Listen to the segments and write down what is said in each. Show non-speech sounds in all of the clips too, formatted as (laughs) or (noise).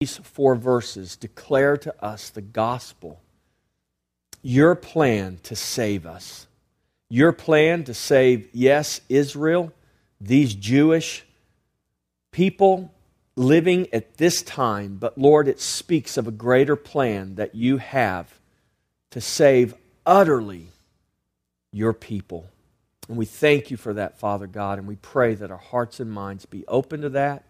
these four verses declare to us the gospel, your plan to save us, your plan to save, yes, Israel, these Jewish people living at this time, but Lord, it speaks of a greater plan that you have to save utterly your people. And we thank you for that, Father God, and we pray that our hearts and minds be open to that,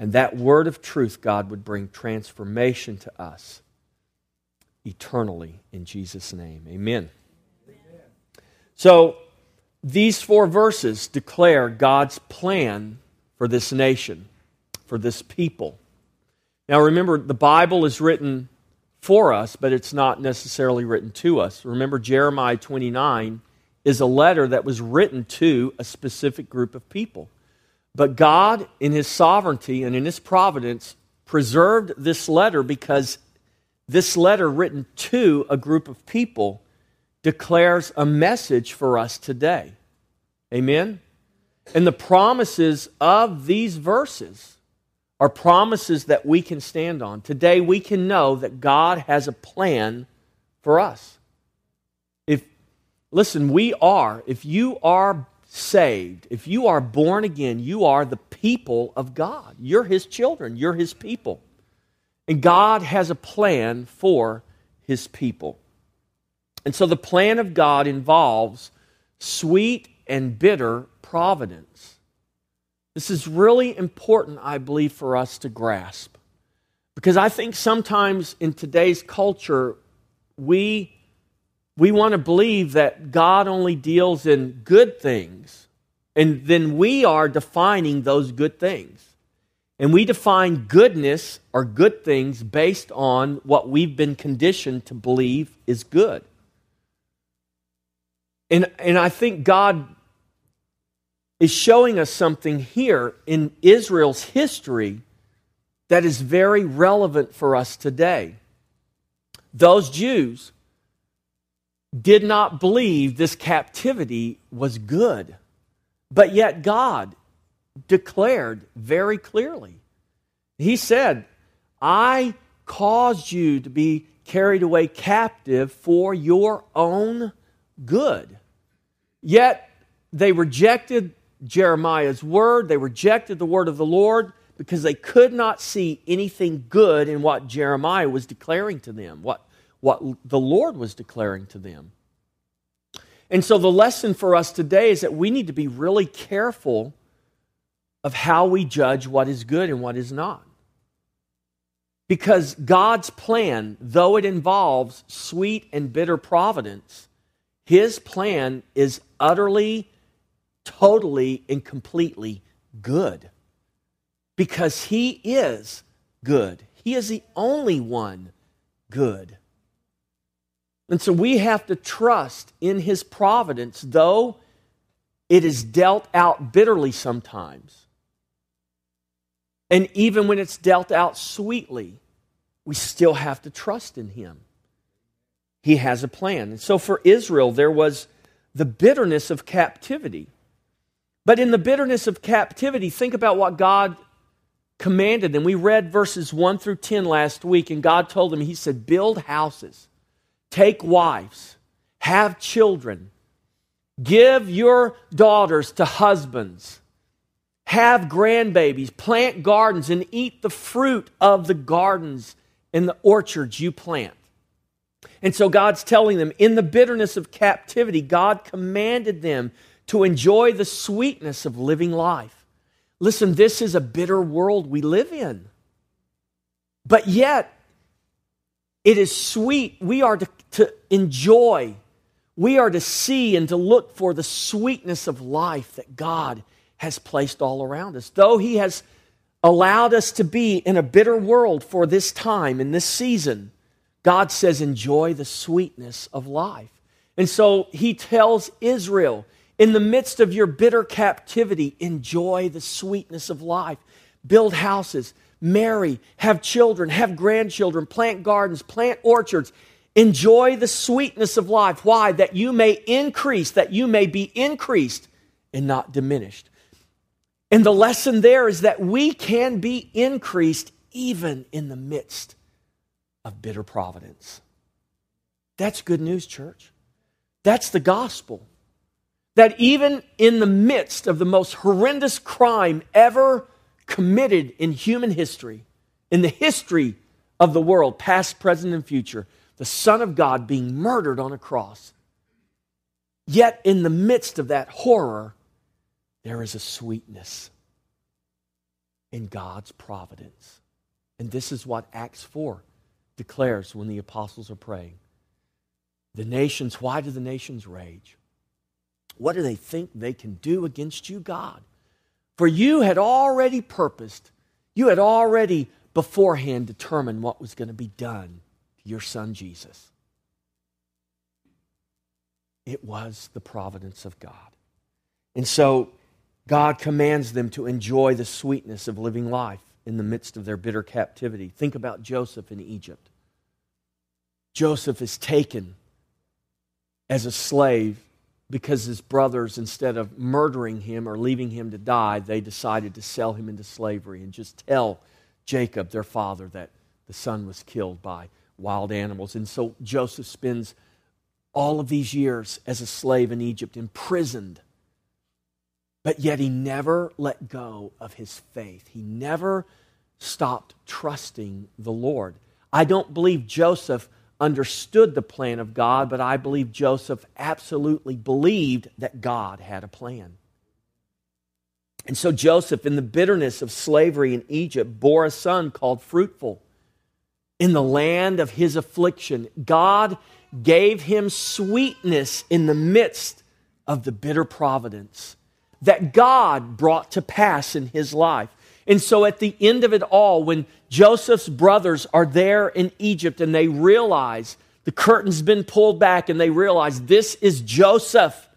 and that word of truth, God, would bring transformation to us eternally in Jesus' name. Amen. Amen. So, these four verses declare God's plan for this nation, for this people. Now, remember, the Bible is written for us, but it's not necessarily written to us. Remember, Jeremiah 29 is a letter that was written to a specific group of people. But God, in His sovereignty and in His providence, preserved this letter because this letter, written to a group of people, declares a message for us today. Amen? And the promises of these verses are promises that we can stand on. Today, we can know that God has a plan for us. If, listen, we are, if you are saved, if you are born again, you are the people of God. You're His children, you're His people. And God has a plan for His people. And so the plan of God involves sweet and bitter providence. This is really important, I believe, for us to grasp. Because I think sometimes in today's culture, we, we want to believe that God only deals in good things, and then we are defining those good things. And we define goodness or good things based on what we've been conditioned to believe is good. And, and I think God is showing us something here in Israel's history that is very relevant for us today. Those Jews did not believe this captivity was good, but yet God declared very clearly. He said, I caused you to be carried away captive for your own good. Yet they rejected Jeremiah's word. They rejected the word of the Lord because they could not see anything good in what Jeremiah was declaring to them, what, what the Lord was declaring to them. And so the lesson for us today is that we need to be really careful of how we judge what is good and what is not. Because God's plan, though it involves sweet and bitter providence, his plan is utterly totally and completely good because He is good. He is the only one good. And so we have to trust in His providence, though it is dealt out bitterly sometimes. And even when it's dealt out sweetly, we still have to trust in Him. He has a plan. And so for Israel, there was the bitterness of captivity. But in the bitterness of captivity, think about what God commanded them. We read verses 1 through 10 last week, and God told them, He said, Build houses, take wives, have children, give your daughters to husbands, have grandbabies, plant gardens, and eat the fruit of the gardens and the orchards you plant. And so God's telling them, in the bitterness of captivity, God commanded them to enjoy the sweetness of living life. Listen, this is a bitter world we live in. But yet, it is sweet. We are to, to enjoy, we are to see and to look for the sweetness of life that God has placed all around us. Though He has allowed us to be in a bitter world for this time, in this season, God says, enjoy the sweetness of life. And so He tells Israel, in the midst of your bitter captivity, enjoy the sweetness of life. Build houses, marry, have children, have grandchildren, plant gardens, plant orchards. Enjoy the sweetness of life. Why? That you may increase, that you may be increased and not diminished. And the lesson there is that we can be increased even in the midst of bitter providence. That's good news, church. That's the gospel. That even in the midst of the most horrendous crime ever committed in human history, in the history of the world, past, present, and future, the Son of God being murdered on a cross. Yet, in the midst of that horror, there is a sweetness in God's providence. And this is what Acts 4 declares when the apostles are praying. The nations, why do the nations rage? What do they think they can do against you, God? For you had already purposed, you had already beforehand determined what was going to be done to your son Jesus. It was the providence of God. And so God commands them to enjoy the sweetness of living life in the midst of their bitter captivity. Think about Joseph in Egypt. Joseph is taken as a slave because his brothers, instead of murdering him or leaving him to die, they decided to sell him into slavery and just tell Jacob, their father, that the son was killed by wild animals. And so Joseph spends all of these years as a slave in Egypt, imprisoned. But yet he never let go of his faith. He never stopped trusting the Lord. I don't believe Joseph understood the plan of God, but I believe Joseph absolutely believed that God had a plan. And so Joseph, in the bitterness of slavery in Egypt, bore a son called Fruitful. In the land of his affliction, God gave him sweetness in the midst of the bitter providence that God brought to pass in his life. And so at the end of it all, when Joseph's brothers are there in Egypt and they realize the curtain's been pulled back and they realize this is Joseph,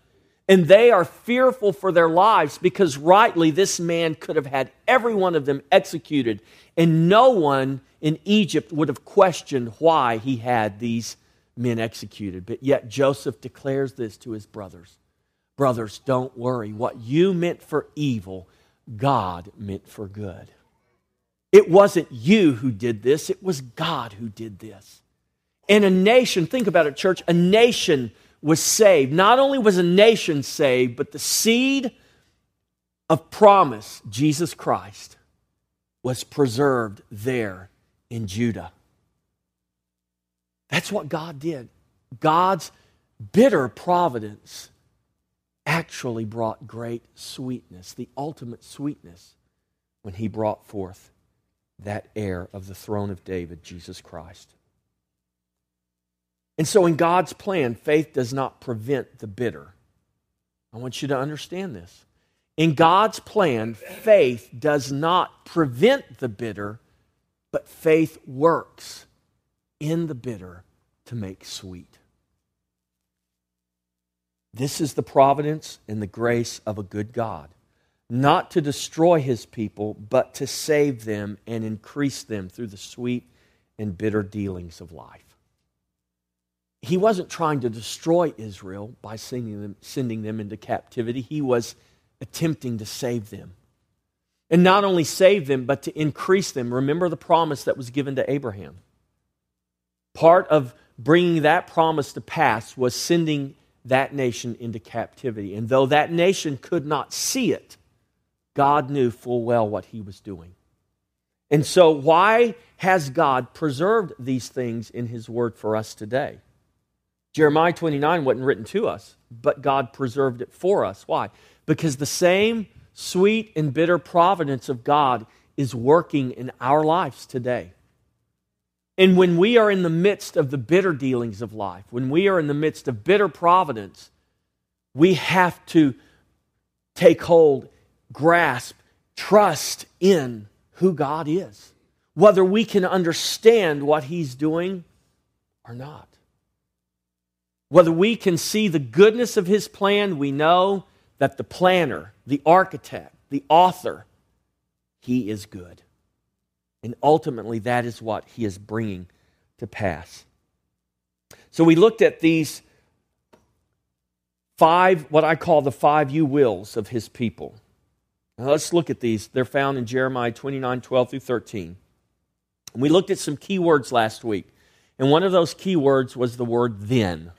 and they are fearful for their lives because rightly this man could have had every one of them executed, and no one in Egypt would have questioned why he had these men executed. But yet Joseph declares this to his brothers Brothers, don't worry. What you meant for evil, God meant for good. It wasn't you who did this, it was God who did this. And a nation, think about it, church, a nation was saved. Not only was a nation saved, but the seed of promise, Jesus Christ, was preserved there in Judah. That's what God did. God's bitter providence actually brought great sweetness, the ultimate sweetness, when he brought forth that heir of the throne of David, Jesus Christ. And so, in God's plan, faith does not prevent the bitter. I want you to understand this. In God's plan, faith does not prevent the bitter, but faith works in the bitter to make sweet. This is the providence and the grace of a good God, not to destroy his people, but to save them and increase them through the sweet and bitter dealings of life. He wasn't trying to destroy Israel by sending them, sending them into captivity, he was attempting to save them. And not only save them, but to increase them. Remember the promise that was given to Abraham. Part of bringing that promise to pass was sending that nation into captivity. And though that nation could not see it, God knew full well what he was doing. And so, why has God preserved these things in his word for us today? Jeremiah 29 wasn't written to us, but God preserved it for us. Why? Because the same sweet and bitter providence of God is working in our lives today. And when we are in the midst of the bitter dealings of life, when we are in the midst of bitter providence, we have to take hold, grasp, trust in who God is, whether we can understand what He's doing or not. Whether we can see the goodness of His plan, we know that the planner, the architect, the author, He is good. And ultimately, that is what he is bringing to pass. So we looked at these five, what I call the five you wills of his people. Now let's look at these. They're found in Jeremiah 29 12 through 13. We looked at some key words last week, and one of those key words was the word then.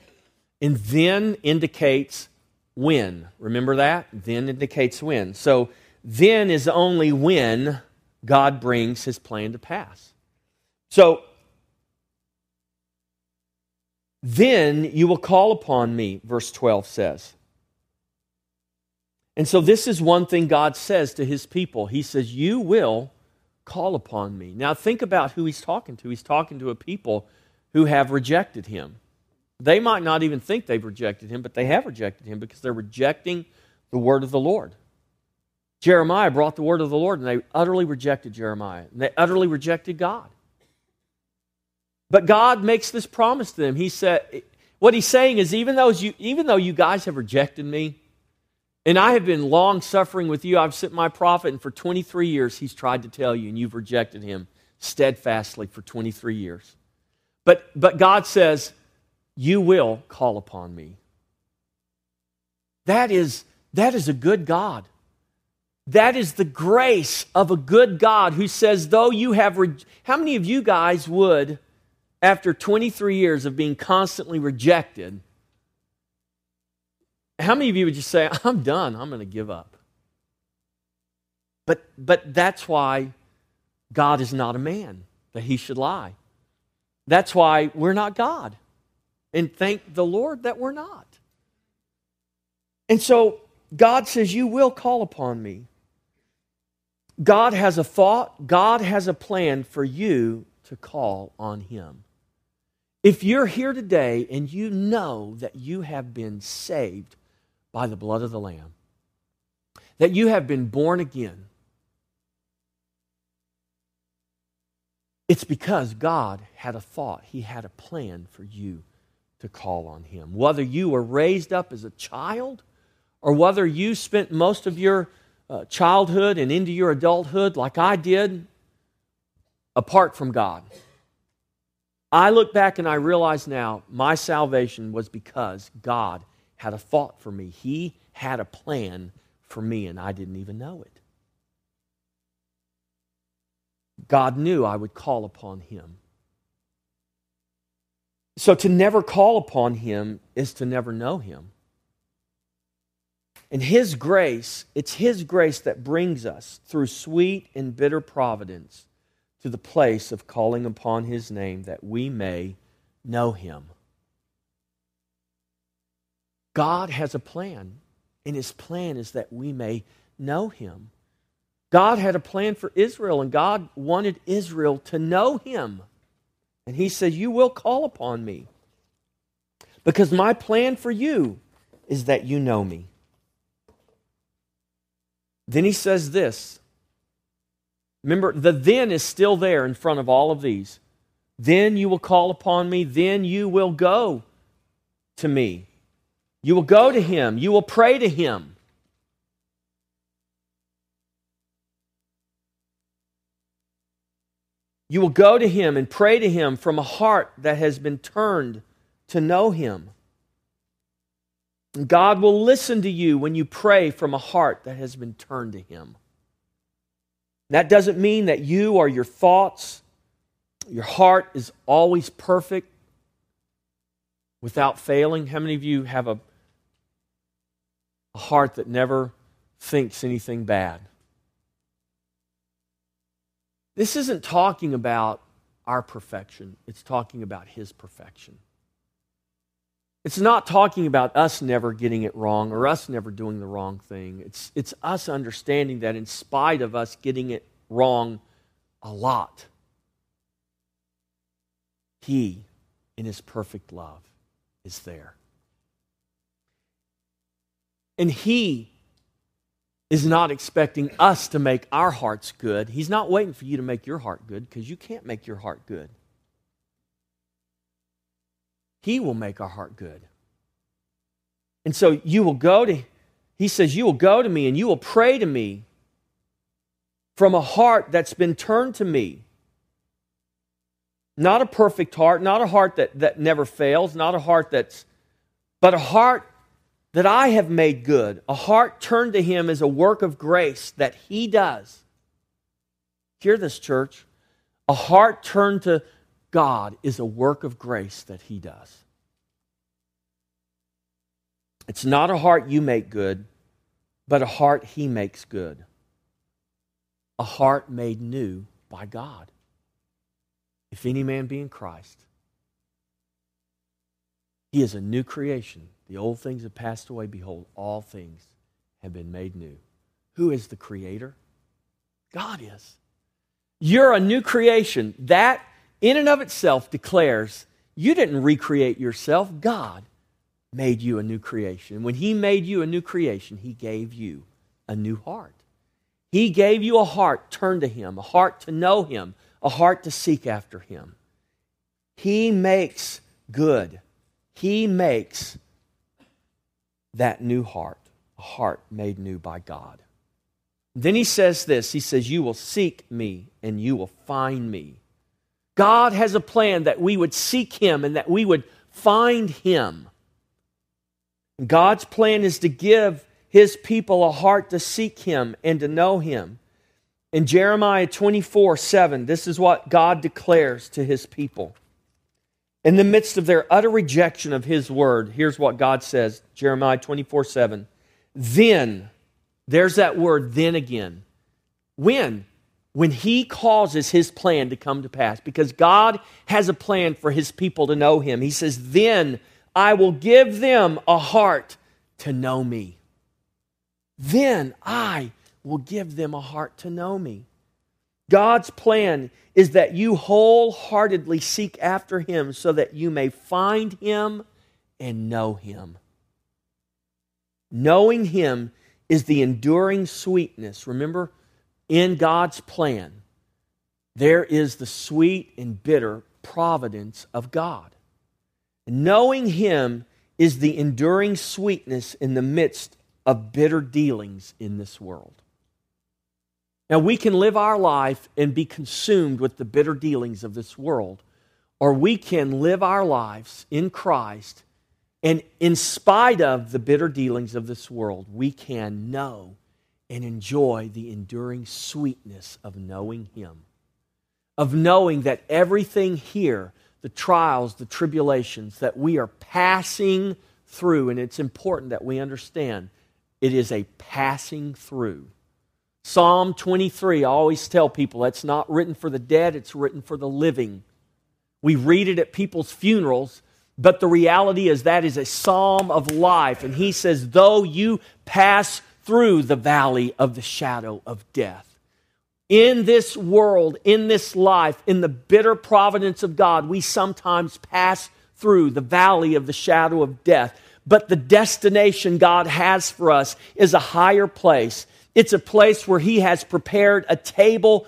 And then indicates when. Remember that? Then indicates when. So then is only when God brings his plan to pass. So then you will call upon me, verse 12 says. And so this is one thing God says to his people. He says, You will call upon me. Now think about who he's talking to. He's talking to a people who have rejected him. They might not even think they've rejected him, but they have rejected him because they're rejecting the word of the Lord. Jeremiah brought the word of the Lord and they utterly rejected Jeremiah. And they utterly rejected God. But God makes this promise to them. He said, what he's saying is, even though you, even though you guys have rejected me, and I have been long suffering with you, I've sent my prophet, and for 23 years he's tried to tell you, and you've rejected him steadfastly for 23 years. But, but God says, You will call upon me. That is, that is a good God. That is the grace of a good God who says, Though you have. Re- How many of you guys would, after 23 years of being constantly rejected, how many of you would just say, (laughs) I'm done, I'm going to give up? But, but that's why God is not a man, that he should lie. That's why we're not God. And thank the Lord that we're not. And so God says, You will call upon me. God has a thought, God has a plan for you to call on Him. If you're here today and you know that you have been saved by the blood of the Lamb, that you have been born again, it's because God had a thought, He had a plan for you to call on Him. Whether you were raised up as a child or whether you spent most of your uh, childhood and into your adulthood, like I did, apart from God. I look back and I realize now my salvation was because God had a thought for me. He had a plan for me, and I didn't even know it. God knew I would call upon Him. So to never call upon Him is to never know Him. And His grace, it's His grace that brings us through sweet and bitter providence to the place of calling upon His name that we may know Him. God has a plan, and His plan is that we may know Him. God had a plan for Israel, and God wanted Israel to know Him. And He said, You will call upon me. Because my plan for you is that you know me. Then he says this. Remember, the then is still there in front of all of these. Then you will call upon me. Then you will go to me. You will go to him. You will pray to him. You will go to him and pray to him from a heart that has been turned to know him. God will listen to you when you pray from a heart that has been turned to Him. That doesn't mean that you or your thoughts, your heart is always perfect without failing. How many of you have a, a heart that never thinks anything bad? This isn't talking about our perfection, it's talking about His perfection. It's not talking about us never getting it wrong or us never doing the wrong thing. It's, it's us understanding that in spite of us getting it wrong a lot, He, in His perfect love, is there. And He is not expecting us to make our hearts good. He's not waiting for you to make your heart good because you can't make your heart good. He will make our heart good. And so you will go to, he says, you will go to me and you will pray to me from a heart that's been turned to me. Not a perfect heart, not a heart that, that never fails, not a heart that's, but a heart that I have made good. A heart turned to Him is a work of grace that He does. Hear this, church. A heart turned to God is a work of grace that He does. It's not a heart you make good, but a heart He makes good. A heart made new by God. If any man be in Christ, he is a new creation. The old things have passed away. Behold, all things have been made new. Who is the creator? God is. You're a new creation. That, in and of itself, declares you didn't recreate yourself. God made you a new creation. When He made you a new creation, He gave you a new heart. He gave you a heart turned to Him, a heart to know Him, a heart to seek after Him. He makes good. He makes that new heart, a heart made new by God. Then he says this He says, You will seek me and you will find me. God has a plan that we would seek him and that we would find him. God's plan is to give his people a heart to seek him and to know him. In Jeremiah 24 7, this is what God declares to his people. In the midst of their utter rejection of his word, here's what God says Jeremiah 24 7. Then, there's that word, then again. When? When he causes his plan to come to pass. Because God has a plan for his people to know him. He says, Then I will give them a heart to know me. Then I will give them a heart to know me. God's plan is that you wholeheartedly seek after Him so that you may find Him and know Him. Knowing Him is the enduring sweetness. Remember, in God's plan, there is the sweet and bitter providence of God. Knowing Him is the enduring sweetness in the midst of bitter dealings in this world. Now, we can live our life and be consumed with the bitter dealings of this world, or we can live our lives in Christ, and in spite of the bitter dealings of this world, we can know and enjoy the enduring sweetness of knowing Him, of knowing that everything here, the trials, the tribulations that we are passing through, and it's important that we understand it is a passing through Psalm 23, I always tell people that's not written for the dead, it's written for the living. We read it at people's funerals, but the reality is that is a psalm of life. And he says, Though you pass through the valley of the shadow of death, in this world, in this life, in the bitter providence of God, we sometimes pass through the valley of the shadow of death. But the destination God has for us is a higher place. It's a place where He has prepared a table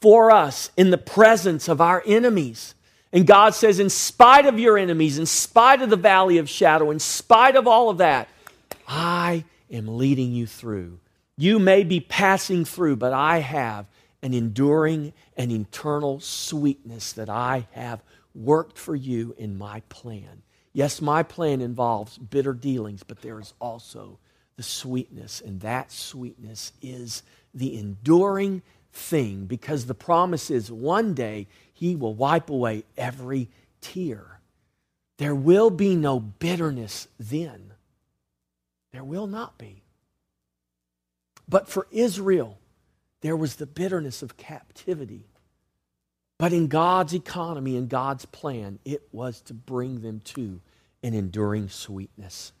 for us in the presence of our enemies. And God says, in spite of your enemies, in spite of the valley of shadow, in spite of all of that, I am leading you through. You may be passing through, but I have an enduring and eternal sweetness that I have worked for you in my plan. Yes, my plan involves bitter dealings, but there is also the sweetness, and that sweetness is the enduring thing because the promise is one day he will wipe away every tear. There will be no bitterness then. There will not be. But for Israel, there was the bitterness of captivity. But in God's economy and God's plan, it was to bring them to an enduring sweetness.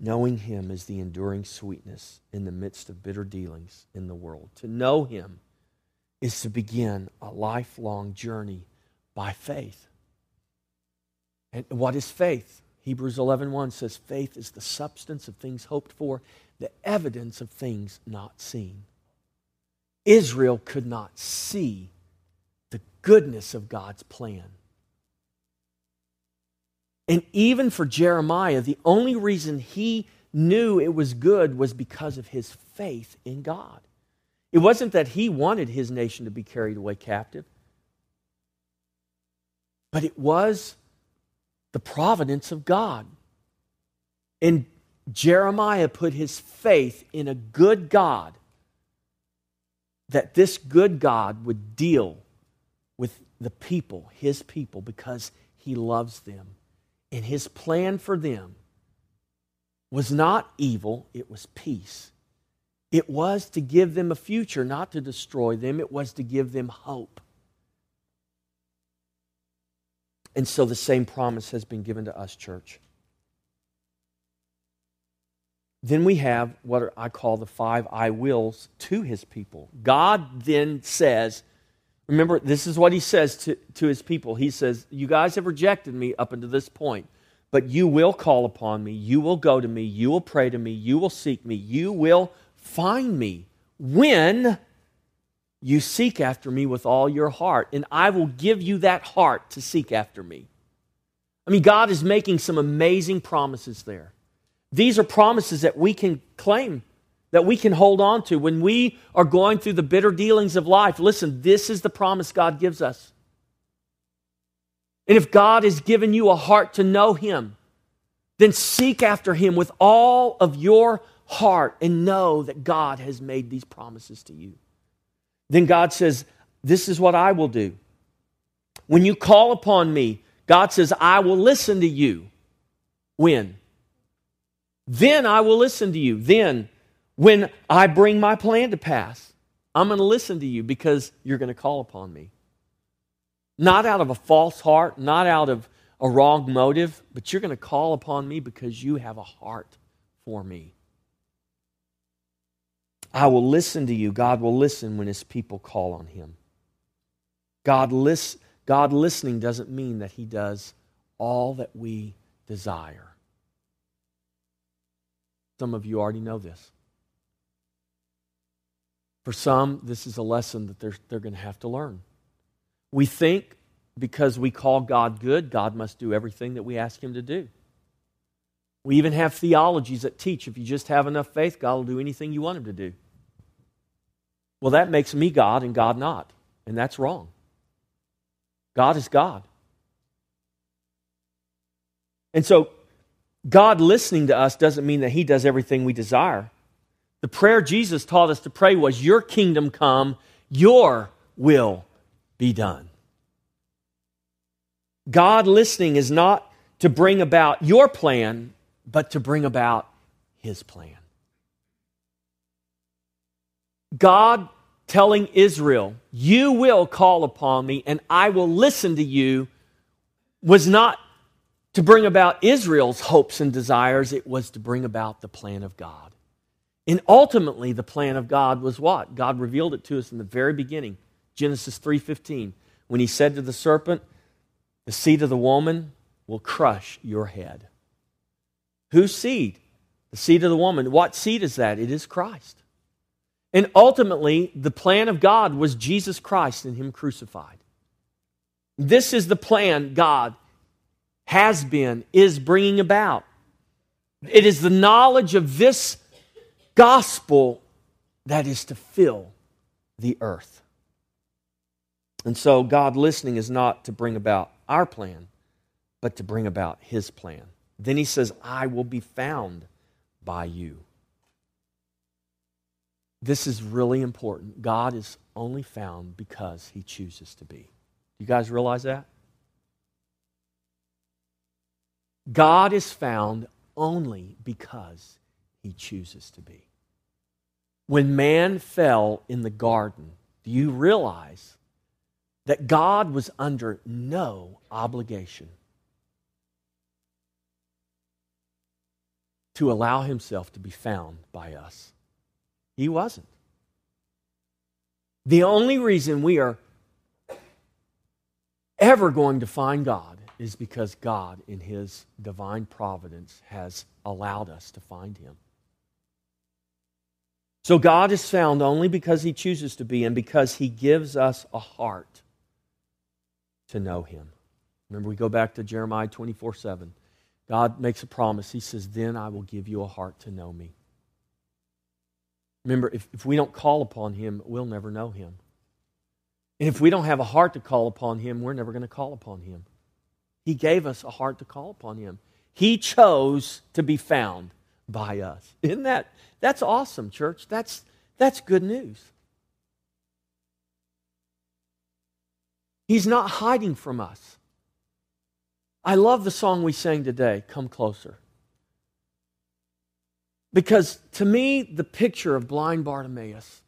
Knowing Him is the enduring sweetness in the midst of bitter dealings in the world. To know Him is to begin a lifelong journey by faith. And what is faith? Hebrews 11:1 1 says faith is the substance of things hoped for, the evidence of things not seen. Israel could not see the goodness of God's plan. And even for Jeremiah, the only reason he knew it was good was because of his faith in God. It wasn't that he wanted his nation to be carried away captive, but it was the providence of God. And Jeremiah put his faith in a good God that this good God would deal with the people, his people, because he loves them. And his plan for them was not evil, it was peace. It was to give them a future, not to destroy them. It was to give them hope. And so the same promise has been given to us, church. Then we have what I call the five I wills to his people. God then says, remember, this is what he says to, to his people. He says, You guys have rejected me up until this point, but you will call upon me. You will go to me. You will pray to me. You will seek me. You will find me when you seek after me with all your heart, and I will give you that heart to seek after me. I mean, God is making some amazing promises there. These are promises that we can claim, that we can hold on to when we are going through the bitter dealings of life. Listen, this is the promise God gives us. And if God has given you a heart to know Him, then seek after Him with all of your heart and know that God has made these promises to you. Then God says, This is what I will do. When you call upon me, God says, I will listen to you. When? Then I will listen to you. Then, when I bring my plan to pass, I'm going to listen to you because you're going to call upon me. Not out of a false heart, not out of a wrong motive, but you're going to call upon me because you have a heart for me. I will listen to you. God will listen when his people call on him. God, lis- God listening doesn't mean that he does all that we desire. Some of you already know this. For some, this is a lesson that they're, they're going to have to learn. We think because we call God good, God must do everything that we ask Him to do. We even have theologies that teach if you just have enough faith, God will do anything you want Him to do. Well, that makes me God and God not. And that's wrong. God is God. And so God listening to us doesn't mean that He does everything we desire. The prayer Jesus taught us to pray was, Your kingdom come, your will be done. God listening is not to bring about your plan, but to bring about His plan. God telling Israel, You will call upon me and I will listen to you, was not to bring about Israel's hopes and desires, it was to bring about the plan of God. And ultimately the plan of God was what? God revealed it to us in the very beginning, Genesis 3:15, when he said to the serpent, "The seed of the woman will crush your head." Whose seed? The seed of the woman. What seed is that? It is Christ. And ultimately, the plan of God was Jesus Christ and Him crucified. This is the plan God has been, is bringing about. It is the knowledge of this gospel that is to fill the earth. And so, God listening is not to bring about our plan, but to bring about His plan. Then He says, I will be found by you. This is really important. God is only found because He chooses to be. Do you guys realize that? God is found only because he chooses to be. When man fell in the garden, do you realize that God was under no obligation to allow himself to be found by us? He wasn't. The only reason we are ever going to find God is because God, in His divine providence, has allowed us to find Him. So God is found only because He chooses to be and because He gives us a heart to know Him. Remember, we go back to Jeremiah 24 7. God makes a promise. He says, Then I will give you a heart to know me. Remember, if, if we don't call upon him, we'll never know him. And if we don't have a heart to call upon him, we're never going to call upon him. He gave us a heart to call upon him. He chose to be found by us. Isn't that that's awesome, church? That's that's good news. He's not hiding from us. I love the song we sang today, Come Closer. Because to me, the picture of blind Bartimaeus,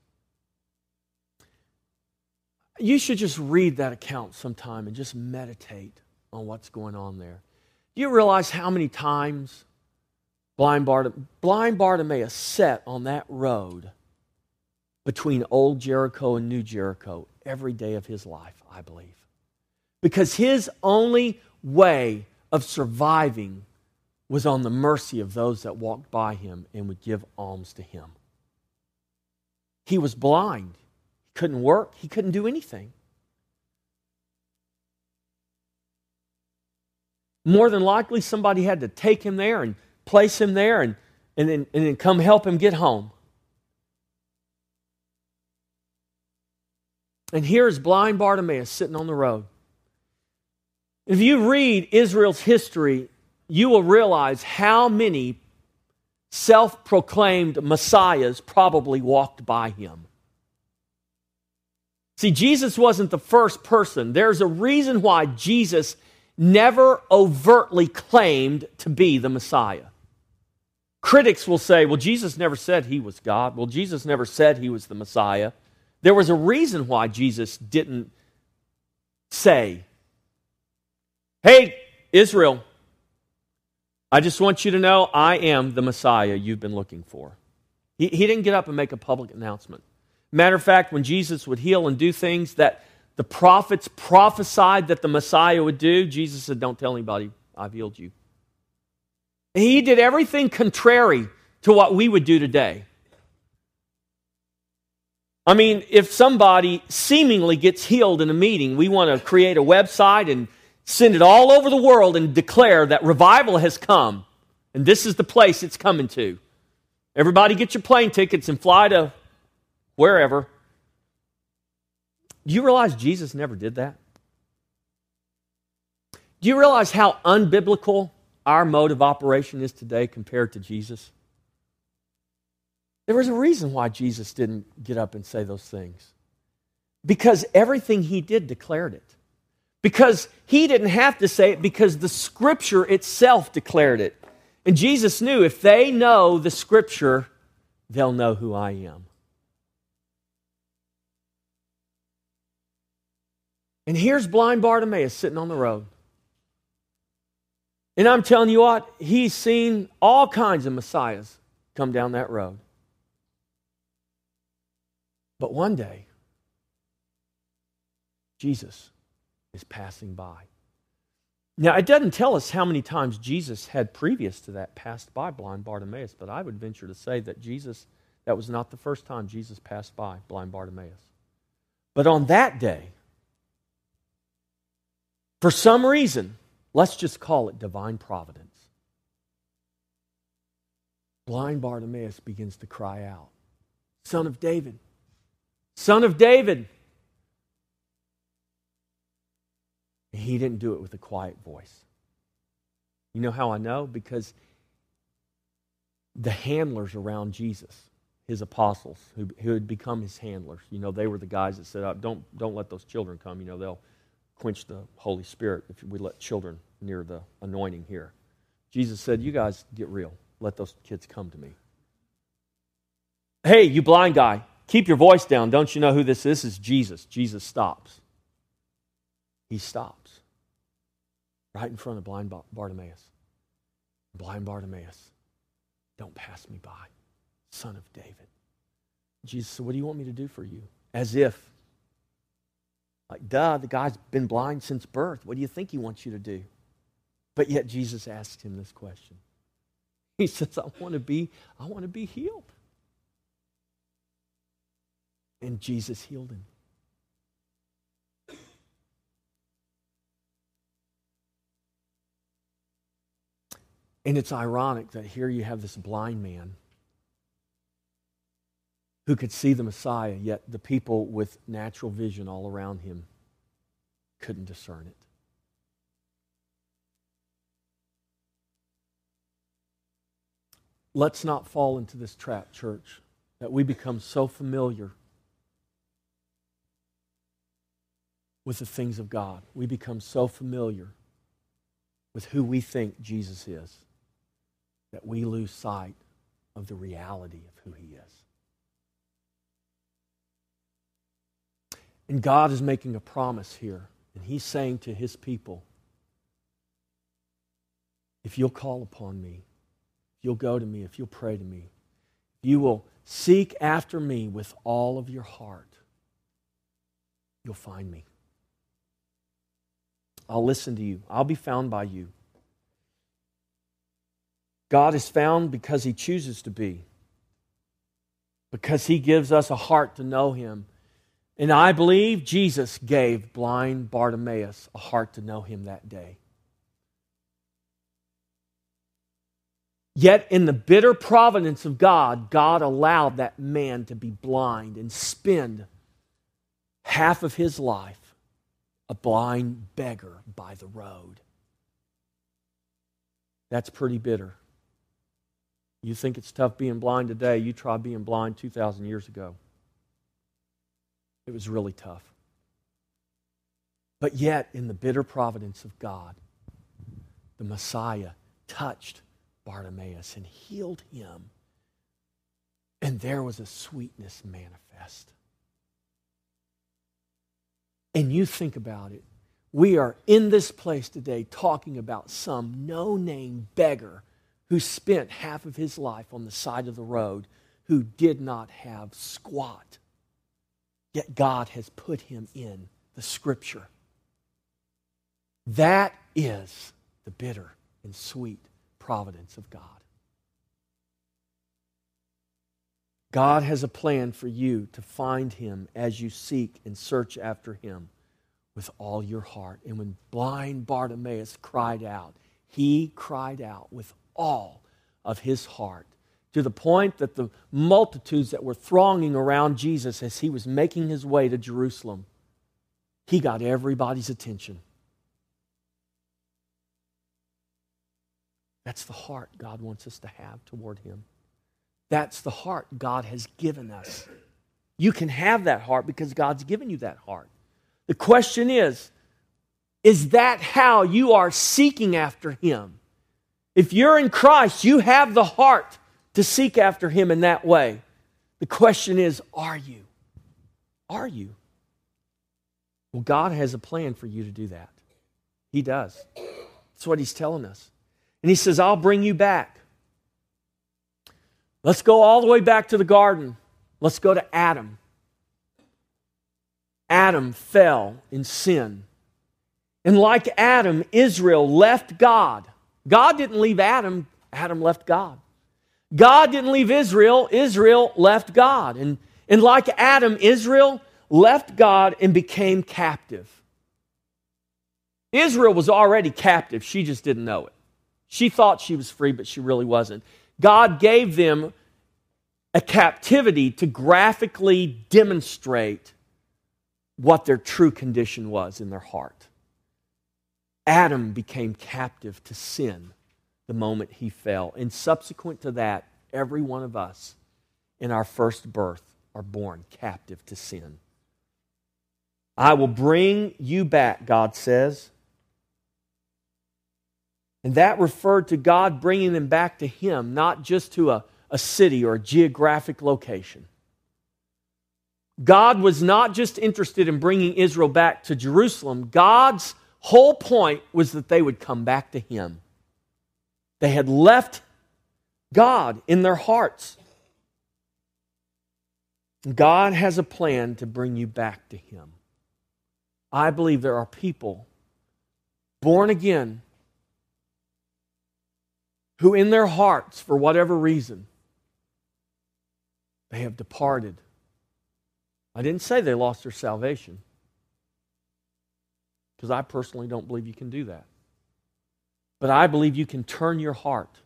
you should just read that account sometime and just meditate on what's going on there. Do you realize how many times blind, Bart- blind Bartimaeus sat on that road between Old Jericho and New Jericho every day of his life, I believe? Because his only way of surviving was on the mercy of those that walked by him and would give alms to him. He was blind. He couldn't work. He couldn't do anything. More than likely, somebody had to take him there and place him there and, and, then, and then come help him get home. And here is blind Bartimaeus sitting on the road. If you read Israel's history you will realize how many self proclaimed messiahs probably walked by him. See, Jesus wasn't the first person. There's a reason why Jesus never overtly claimed to be the Messiah. Critics will say, well, Jesus never said he was God. Well, Jesus never said he was the Messiah. There was a reason why Jesus didn't say, hey, Israel, I just want you to know I am the Messiah you've been looking for. He, he didn't get up and make a public announcement. Matter of fact, when Jesus would heal and do things that the prophets prophesied that the Messiah would do, Jesus said, Don't tell anybody I've healed you. He did everything contrary to what we would do today. I mean, if somebody seemingly gets healed in a meeting, we want to create a website and send it all over the world and declare that revival has come. And this is the place it's coming to. Everybody get your plane tickets and fly to wherever. Do you realize Jesus never did that? Do you realize how unbiblical our mode of operation is today compared to Jesus? There was a reason why Jesus didn't get up and say those things. Because everything he did declared it. Because he didn't have to say it because the scripture itself declared it. And Jesus knew if they know the scripture, they'll know who I am. And here's blind Bartimaeus sitting on the road. And I'm telling you what, he's seen all kinds of messiahs come down that road. But one day, Jesus is passing by. Now, it doesn't tell us how many times Jesus had previous to that passed by blind Bartimaeus, but I would venture to say that Jesus, that was not the first time Jesus passed by blind Bartimaeus. But on that day, for some reason, let's just call it divine providence, blind Bartimaeus begins to cry out, Son of David, Son of David, He didn't do it with a quiet voice. You know how I know? Because the handlers around Jesus, his apostles, who, who had become his handlers, you know, they were the guys that said, oh, don't, don't let those children come. You know, they'll quench the Holy Spirit if we let children near the anointing here. Jesus said, You guys get real. Let those kids come to me. Hey, you blind guy, keep your voice down. Don't you know who this is? This is Jesus. Jesus stops. He stops right in front of blind Bartimaeus. Blind Bartimaeus, don't pass me by, son of David. Jesus said, What do you want me to do for you? As if, like, duh, the guy's been blind since birth. What do you think he wants you to do? But yet Jesus asked him this question. (laughs) He says, I want to be, I want to be healed. And Jesus healed him. And it's ironic that here you have this blind man who could see the Messiah, yet the people with natural vision all around him couldn't discern it. Let's not fall into this trap, church, that we become so familiar with the things of God. We become so familiar with who we think Jesus is that we lose sight of the reality of who he is. And God is making a promise here, and he's saying to his people, if you'll call upon me, if you'll go to me, if you'll pray to me, you will seek after me with all of your heart, you'll find me. I'll listen to you. I'll be found by you. God is found because he chooses to be, because he gives us a heart to know him. And I believe Jesus gave blind Bartimaeus a heart to know him that day. Yet, in the bitter providence of God, God allowed that man to be blind and spend half of his life a blind beggar by the road. That's pretty bitter. You think it's tough being blind today, you try being blind 2,000 years ago. It was really tough. But yet, in the bitter providence of God, the Messiah touched Bartimaeus and healed him. And there was a sweetness manifest. And you think about it. We are in this place today talking about some no name beggar who spent half of his life on the side of the road who did not have squat. Yet God has put him in the scripture. That is the bitter and sweet providence of God. God has a plan for you to find him as you seek and search after him with all your heart. And when blind Bartimaeus cried out, he cried out with all of his heart to the point that the multitudes that were thronging around Jesus as he was making his way to Jerusalem, he got everybody's attention. That's the heart God wants us to have toward Him. That's the heart God has given us. You can have that heart because God's given you that heart. The question is is that how you are seeking after Him? If you're in Christ, you have the heart to seek after Him in that way. The question is are you? Are you? Well, God has a plan for you to do that. He does. That's what He's telling us. And he says, I'll bring you back. Let's go all the way back to the garden. Let's go to Adam. Adam fell in sin. And like Adam, Israel left God. God didn't leave Adam, Adam left God. God didn't leave Israel, Israel left God. And, and like Adam, Israel left God and became captive. Israel was already captive, she just didn't know it. She thought she was free, but she really wasn't. God gave them a captivity to graphically demonstrate what their true condition was in their heart. Adam became captive to sin the moment he fell. And subsequent to that, every one of us in our first birth are born captive to sin. I will bring you back, God says. And that referred to God bringing them back to Him, not just to a, a city or a geographic location. God was not just interested in bringing Israel back to Jerusalem. God's whole point was that they would come back to Him. They had left God in their hearts. God has a plan to bring you back to Him. I believe there are people born again who in their hearts, for whatever reason, they have departed. I didn't say they lost their salvation, because I personally don't believe you can do that. But I believe you can turn your heart.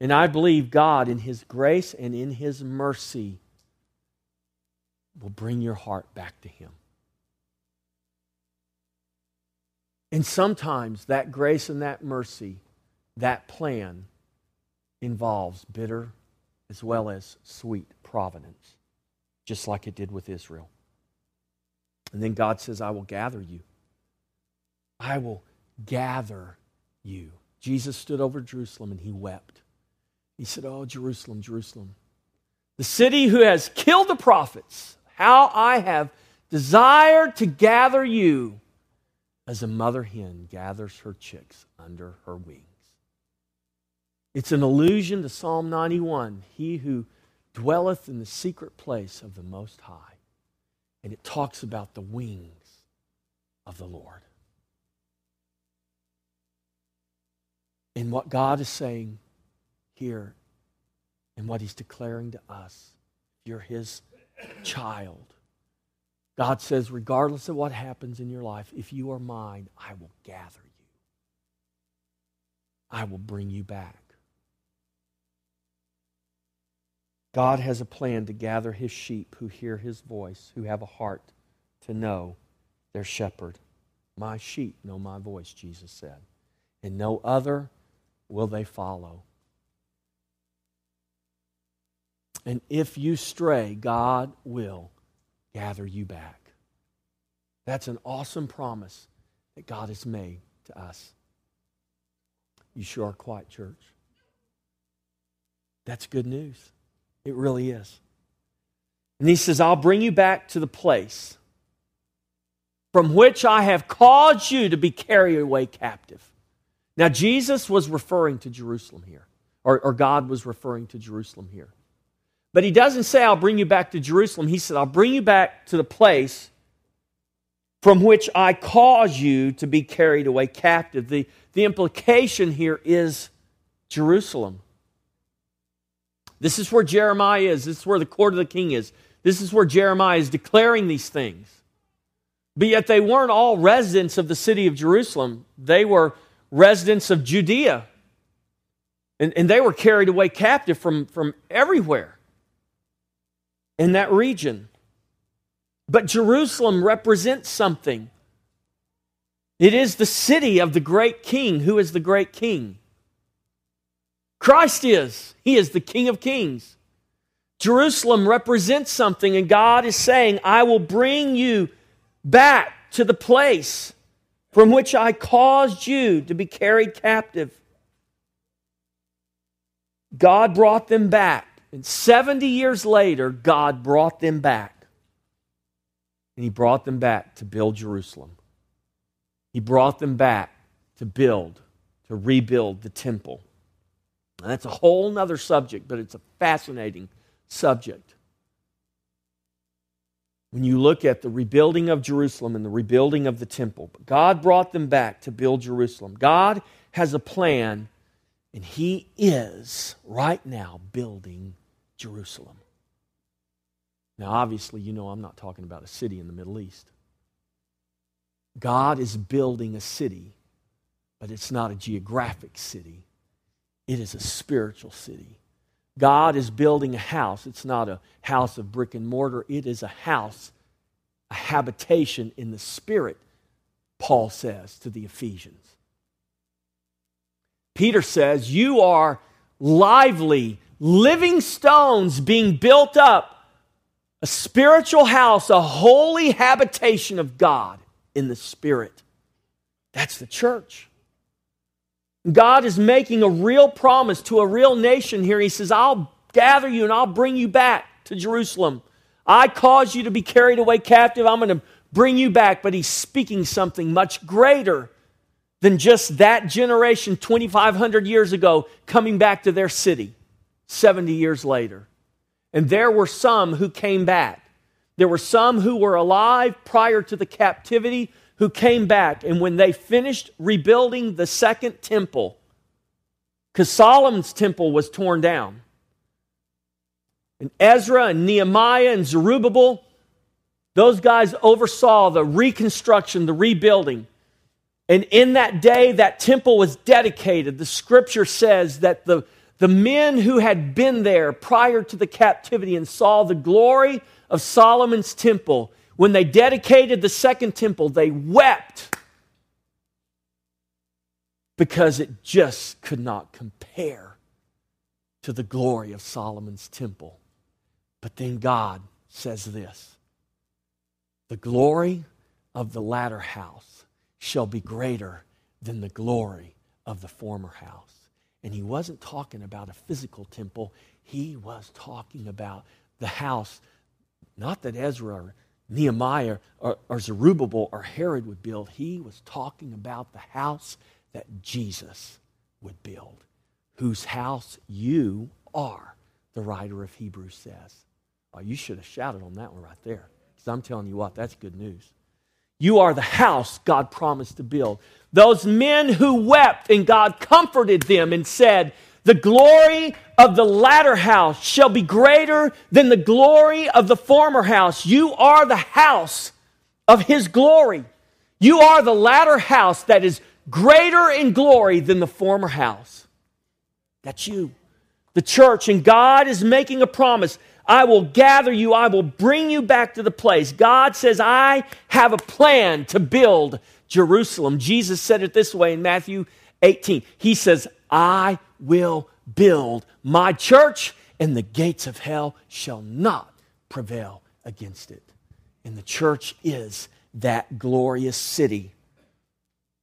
And I believe God, in His grace and in His mercy, will bring your heart back to Him. And sometimes that grace and that mercy, that plan, involves bitter as well as sweet providence, just like it did with Israel. And then God says, I will gather you. I will gather you. Jesus stood over Jerusalem and he wept. He said, Oh, Jerusalem, Jerusalem, the city who has killed the prophets, how I have desired to gather you as a mother hen gathers her chicks under her wings. It's an allusion to Psalm 91 He who dwelleth in the secret place of the Most High. And it talks about the wings of the Lord. And what God is saying here and what He's declaring to us, you're His child. God says, regardless of what happens in your life, if you are mine, I will gather you. I will bring you back. God has a plan to gather his sheep who hear his voice, who have a heart to know their shepherd. My sheep know my voice, Jesus said, and no other will they follow. And if you stray, God will gather you back. That's an awesome promise that God has made to us. You sure are quiet, church. That's good news. It really is. And he says, I'll bring you back to the place from which I have caused you to be carried away captive. Now, Jesus was referring to Jerusalem here, or, or, God was referring to Jerusalem here. But he doesn't say, I'll bring you back to Jerusalem. He said, I'll bring you back to the place from which I cause you to be carried away captive. The, the implication here is Jerusalem. This is where Jeremiah is. This is where the court of the king is. This is where Jeremiah is declaring these things. But yet they weren't all residents of the city of Jerusalem, they were residents of Judea. And, and they were carried away captive from, from everywhere in that region. But Jerusalem represents something. It is the city of the great king. Who is the great king? Christ is. He is the King of Kings. Jerusalem represents something, and God is saying, I will bring you back to the place from which I caused you to be carried captive. God brought them back. And 70 years later, God brought them back. And He brought them back to build Jerusalem. He brought them back to build, to rebuild the temple. That's a whole other subject, but it's a fascinating subject. When you look at the rebuilding of Jerusalem and the rebuilding of the temple, God brought them back to build Jerusalem. God has a plan, and He is right now building Jerusalem. Now, obviously, you know I'm not talking about a city in the Middle East. God is building a city, but it's not a geographic city. It is a spiritual city. God is building a house. It's not a house of brick and mortar, it is a house, a habitation in the spirit, Paul says to the Ephesians. Peter says, You are lively, living stones being built up, a spiritual house, a holy habitation of God in the spirit. That's the church. God is making a real promise to a real nation here. He says, I'll gather you and I'll bring you back to Jerusalem. I caused you to be carried away captive. I'm going to bring you back. But he's speaking something much greater than just that generation 2,500 years ago coming back to their city 70 years later. And there were some who came back. There were some who were alive prior to the captivity who came back, and when they finished rebuilding the second temple, because Solomon's temple was torn down, and Ezra and Nehemiah and Zerubbabel, those guys oversaw the reconstruction, the rebuilding. And in that day, that temple was dedicated. The scripture says that the, the men who had been there prior to the captivity and saw the glory of Solomon's temple when they dedicated the second temple, they wept because it just could not compare to the glory of Solomon's temple. But then God says this the glory of the latter house shall be greater than the glory of the former house. And he wasn't talking about a physical temple, he was talking about the house, not that Ezra Nehemiah or, or Zerubbabel or Herod would build. He was talking about the house that Jesus would build, whose house you are, the writer of Hebrews says. Oh, you should have shouted on that one right there, because I'm telling you what, that's good news. You are the house God promised to build. Those men who wept and God comforted them and said, The glory of the latter house shall be greater than the glory of the former house. You are the house of his glory. You are the latter house that is greater in glory than the former house. That's you, the church. And God is making a promise I will gather you, I will bring you back to the place. God says, I have a plan to build Jerusalem. Jesus said it this way in Matthew 18. He says, I will build my church, and the gates of hell shall not prevail against it. And the church is that glorious city.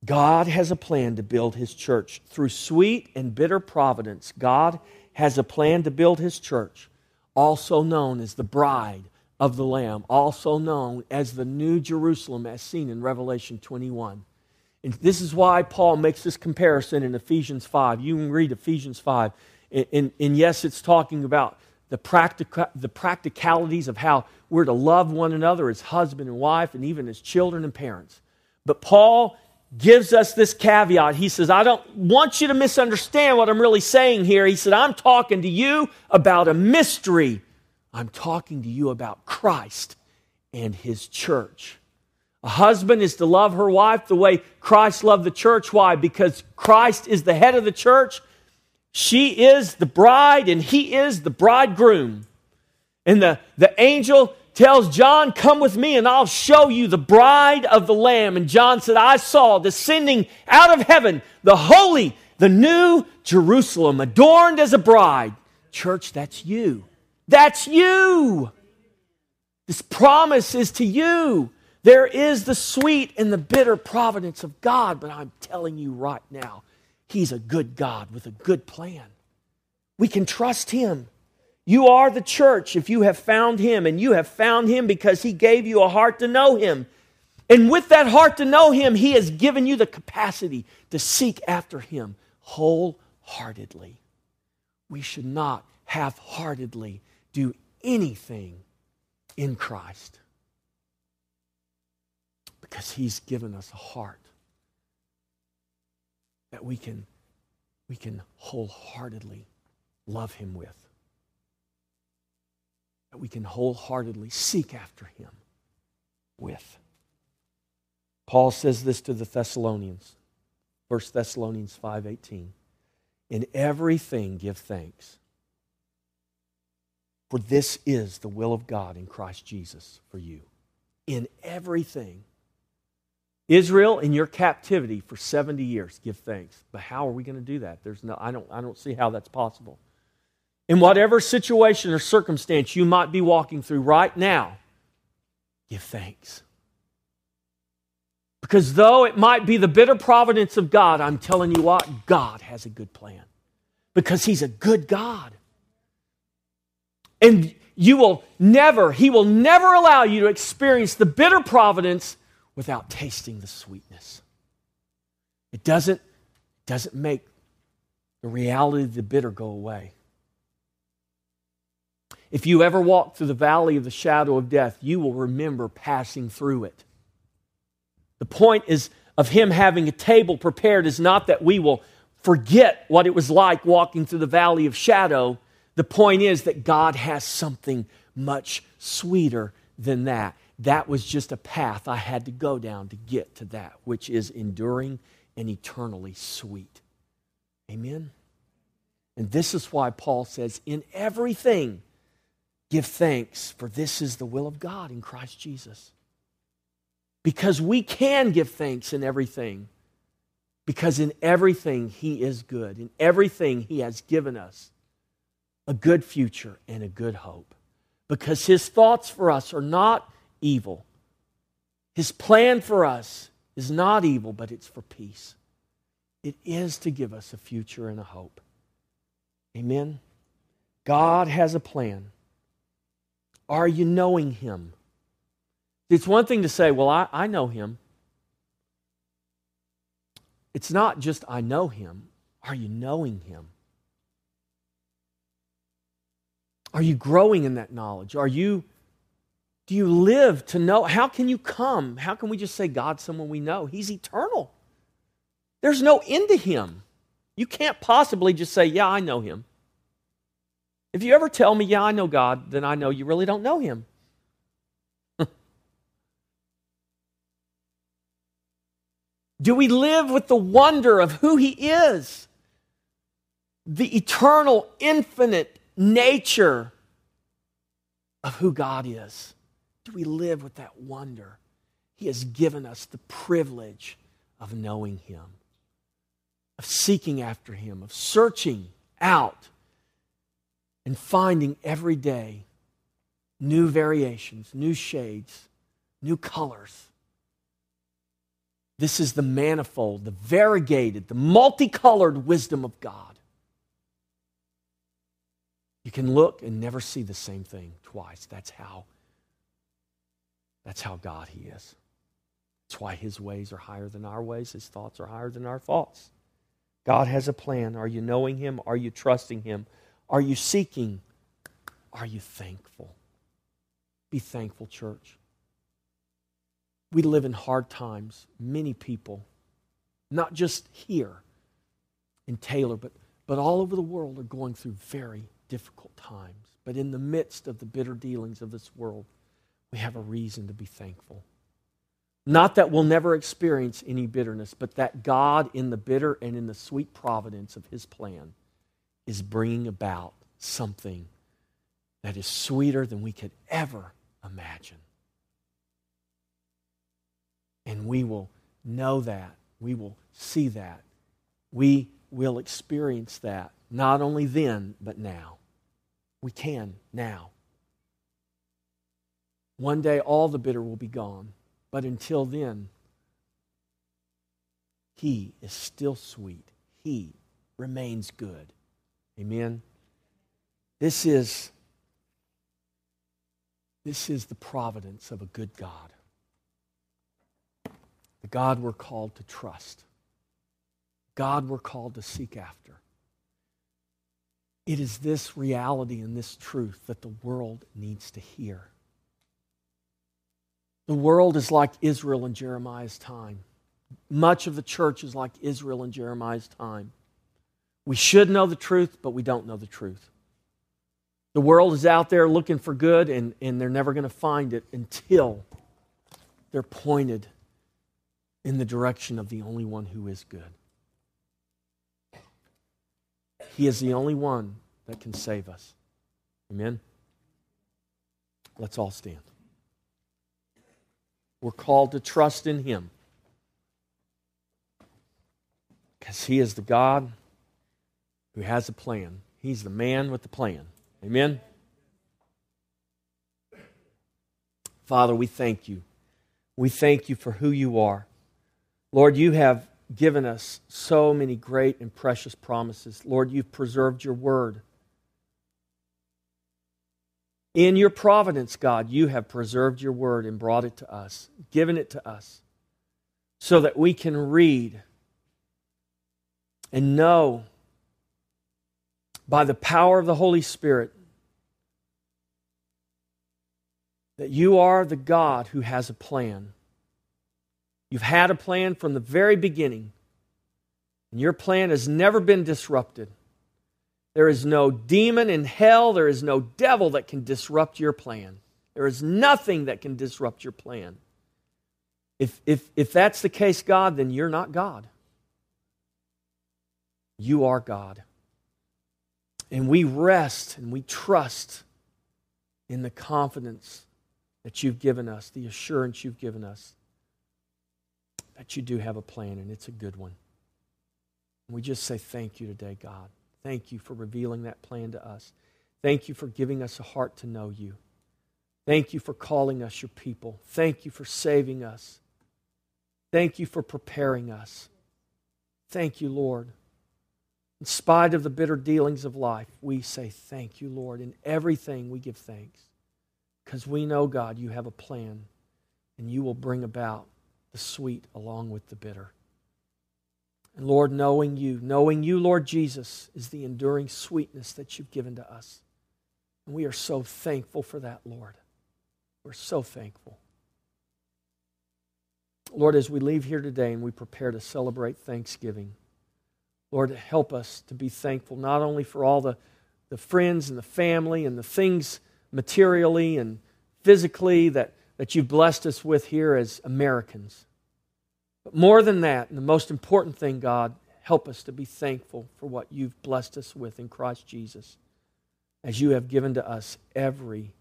God has a plan to build his church. Through sweet and bitter providence, God has a plan to build his church also known as the bride of the Lamb, also known as the New Jerusalem, as seen in Revelation 21. And this is why Paul makes this comparison in Ephesians 5. You can read Ephesians 5. And, and, and yes, it's talking about the, practica- the practicalities of how we're to love one another as husband and wife, and even as children and parents. But Paul gives us this caveat. He says, I don't want you to misunderstand what I'm really saying here. He said, I'm talking to you about a mystery. I'm talking to you about Christ and his church. A husband is to love her wife the way Christ loved the church. Why? Because Christ is the head of the church. She is the bride and he is the bridegroom. And the, the angel tells John, Come with me and I'll show you the bride of the Lamb. And John said, I saw descending out of heaven the holy, the new Jerusalem, adorned as a bride. Church, that's you. That's you. This promise is to you. There is the sweet and the bitter providence of God, but I'm telling you right now, He's a good God with a good plan. We can trust Him. You are the church if you have found him, and you have found him because he gave you a heart to know him. And with that heart to know him, he has given you the capacity to seek after him wholeheartedly. We should not half heartedly do anything in Christ because he's given us a heart that we can, we can wholeheartedly love him with that we can wholeheartedly seek after him with. Paul says this to the Thessalonians. 1 Thessalonians 5:18. In everything give thanks. For this is the will of God in Christ Jesus for you. In everything. Israel, in your captivity for 70 years, give thanks. But how are we going to do that? There's no, I, don't, I don't see how that's possible. In whatever situation or circumstance you might be walking through right now, give thanks. Because though it might be the bitter providence of God, I'm telling you what, God has a good plan. Because He's a good God. And you will never, He will never allow you to experience the bitter providence without tasting the sweetness. It doesn't, doesn't make the reality of the bitter go away. If you ever walk through the valley of the shadow of death, you will remember passing through it. The point is of him having a table prepared is not that we will forget what it was like walking through the valley of shadow. The point is that God has something much sweeter than that. That was just a path I had to go down to get to that, which is enduring and eternally sweet. Amen? And this is why Paul says, in everything, Give thanks, for this is the will of God in Christ Jesus. Because we can give thanks in everything. Because in everything He is good. In everything He has given us a good future and a good hope. Because His thoughts for us are not evil, His plan for us is not evil, but it's for peace. It is to give us a future and a hope. Amen. God has a plan. Are you knowing Him? It's one thing to say, Well, I, I know Him. It's not just I know Him. Are you knowing Him? Are you growing in that knowledge? Are you do you live to know? How can you come? How can we just say God's someone we know? He's eternal. There's no end to him. You can't possibly just say, Yeah, I know him. If you ever tell me, Yeah, I know God, then I know you really don't know him. (laughs) Do we live with the wonder of who he is? The eternal, infinite nature of who God is. Do we live with that wonder? He has given us the privilege of knowing him, of seeking after him, of searching out and finding every day new variations, new shades, new colors. This is the manifold, the variegated, the multicolored wisdom of God. You can look and never see the same thing twice. That's how that's how God he is. That's why his ways are higher than our ways, his thoughts are higher than our thoughts. God has a plan. Are you knowing him? Are you trusting him? Are you seeking? Are you thankful? Be thankful, church. We live in hard times. Many people, not just here in Taylor, but, but all over the world, are going through very difficult times. But in the midst of the bitter dealings of this world, we have a reason to be thankful. Not that we'll never experience any bitterness, but that God, in the bitter and in the sweet providence of His plan, is bringing about something that is sweeter than we could ever imagine. And we will know that. We will see that. We will experience that, not only then, but now. We can now. One day all the bitter will be gone. But until then, He is still sweet. He remains good. Amen. This is this is the providence of a good God. The God we're called to trust. God we're called to seek after. It is this reality and this truth that the world needs to hear. The world is like Israel in Jeremiah's time. Much of the church is like Israel in Jeremiah's time. We should know the truth, but we don't know the truth. The world is out there looking for good, and, and they're never going to find it until they're pointed in the direction of the only one who is good. He is the only one that can save us. Amen? Let's all stand. We're called to trust in Him. Because He is the God who has a plan. He's the man with the plan. Amen? Father, we thank you. We thank you for who you are. Lord, you have given us so many great and precious promises. Lord, you've preserved your word. In your providence, God, you have preserved your word and brought it to us, given it to us, so that we can read and know by the power of the Holy Spirit that you are the God who has a plan. You've had a plan from the very beginning, and your plan has never been disrupted. There is no demon in hell, there is no devil that can disrupt your plan. There is nothing that can disrupt your plan. If, if, if that's the case, God, then you're not God. You are God. And we rest and we trust in the confidence that you've given us, the assurance you've given us that you do have a plan and it's a good one. And we just say thank you today, God. Thank you for revealing that plan to us. Thank you for giving us a heart to know you. Thank you for calling us your people. Thank you for saving us. Thank you for preparing us. Thank you, Lord. In spite of the bitter dealings of life, we say thank you, Lord. In everything, we give thanks. Because we know, God, you have a plan and you will bring about the sweet along with the bitter. And Lord, knowing you, knowing you, Lord Jesus, is the enduring sweetness that you've given to us. And we are so thankful for that, Lord. We're so thankful. Lord, as we leave here today and we prepare to celebrate Thanksgiving, Lord, help us to be thankful not only for all the, the friends and the family and the things materially and physically that, that you've blessed us with here as Americans, but more than that, and the most important thing, God, help us to be thankful for what you've blessed us with in Christ Jesus as you have given to us every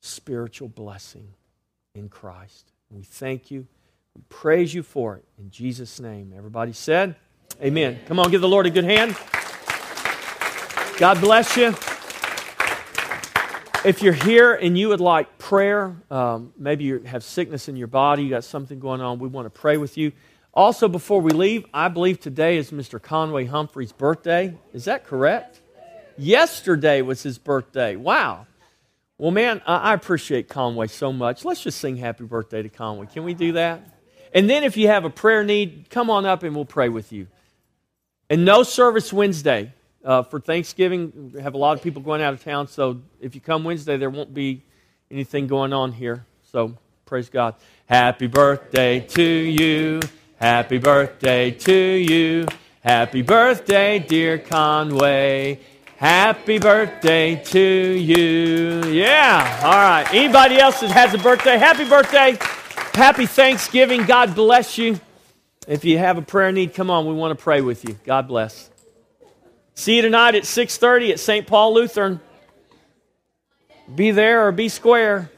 spiritual blessing in Christ. We thank you. We praise you for it. In Jesus' name. Everybody said, Amen. Come on, give the Lord a good hand. God bless you. If you're here and you would like prayer, um, maybe you have sickness in your body, you got something going on, we want to pray with you. Also, before we leave, I believe today is Mr. Conway Humphrey's birthday. Is that correct? Yesterday was his birthday. Wow. Well, man, I appreciate Conway so much. Let's just sing happy birthday to Conway. Can we do that? And then if you have a prayer need, come on up and we'll pray with you. And no service Wednesday. Uh, for Thanksgiving, we have a lot of people going out of town, so if you come Wednesday, there won't be anything going on here. So praise God. Happy birthday to you. Happy birthday to you. Happy birthday, dear Conway. Happy birthday to you. Yeah. All right. Anybody else that has a birthday? Happy birthday. Happy Thanksgiving. God bless you. If you have a prayer need, come on. We want to pray with you. God bless. See you tonight at 6:30 at St. Paul Lutheran. Be there or be square.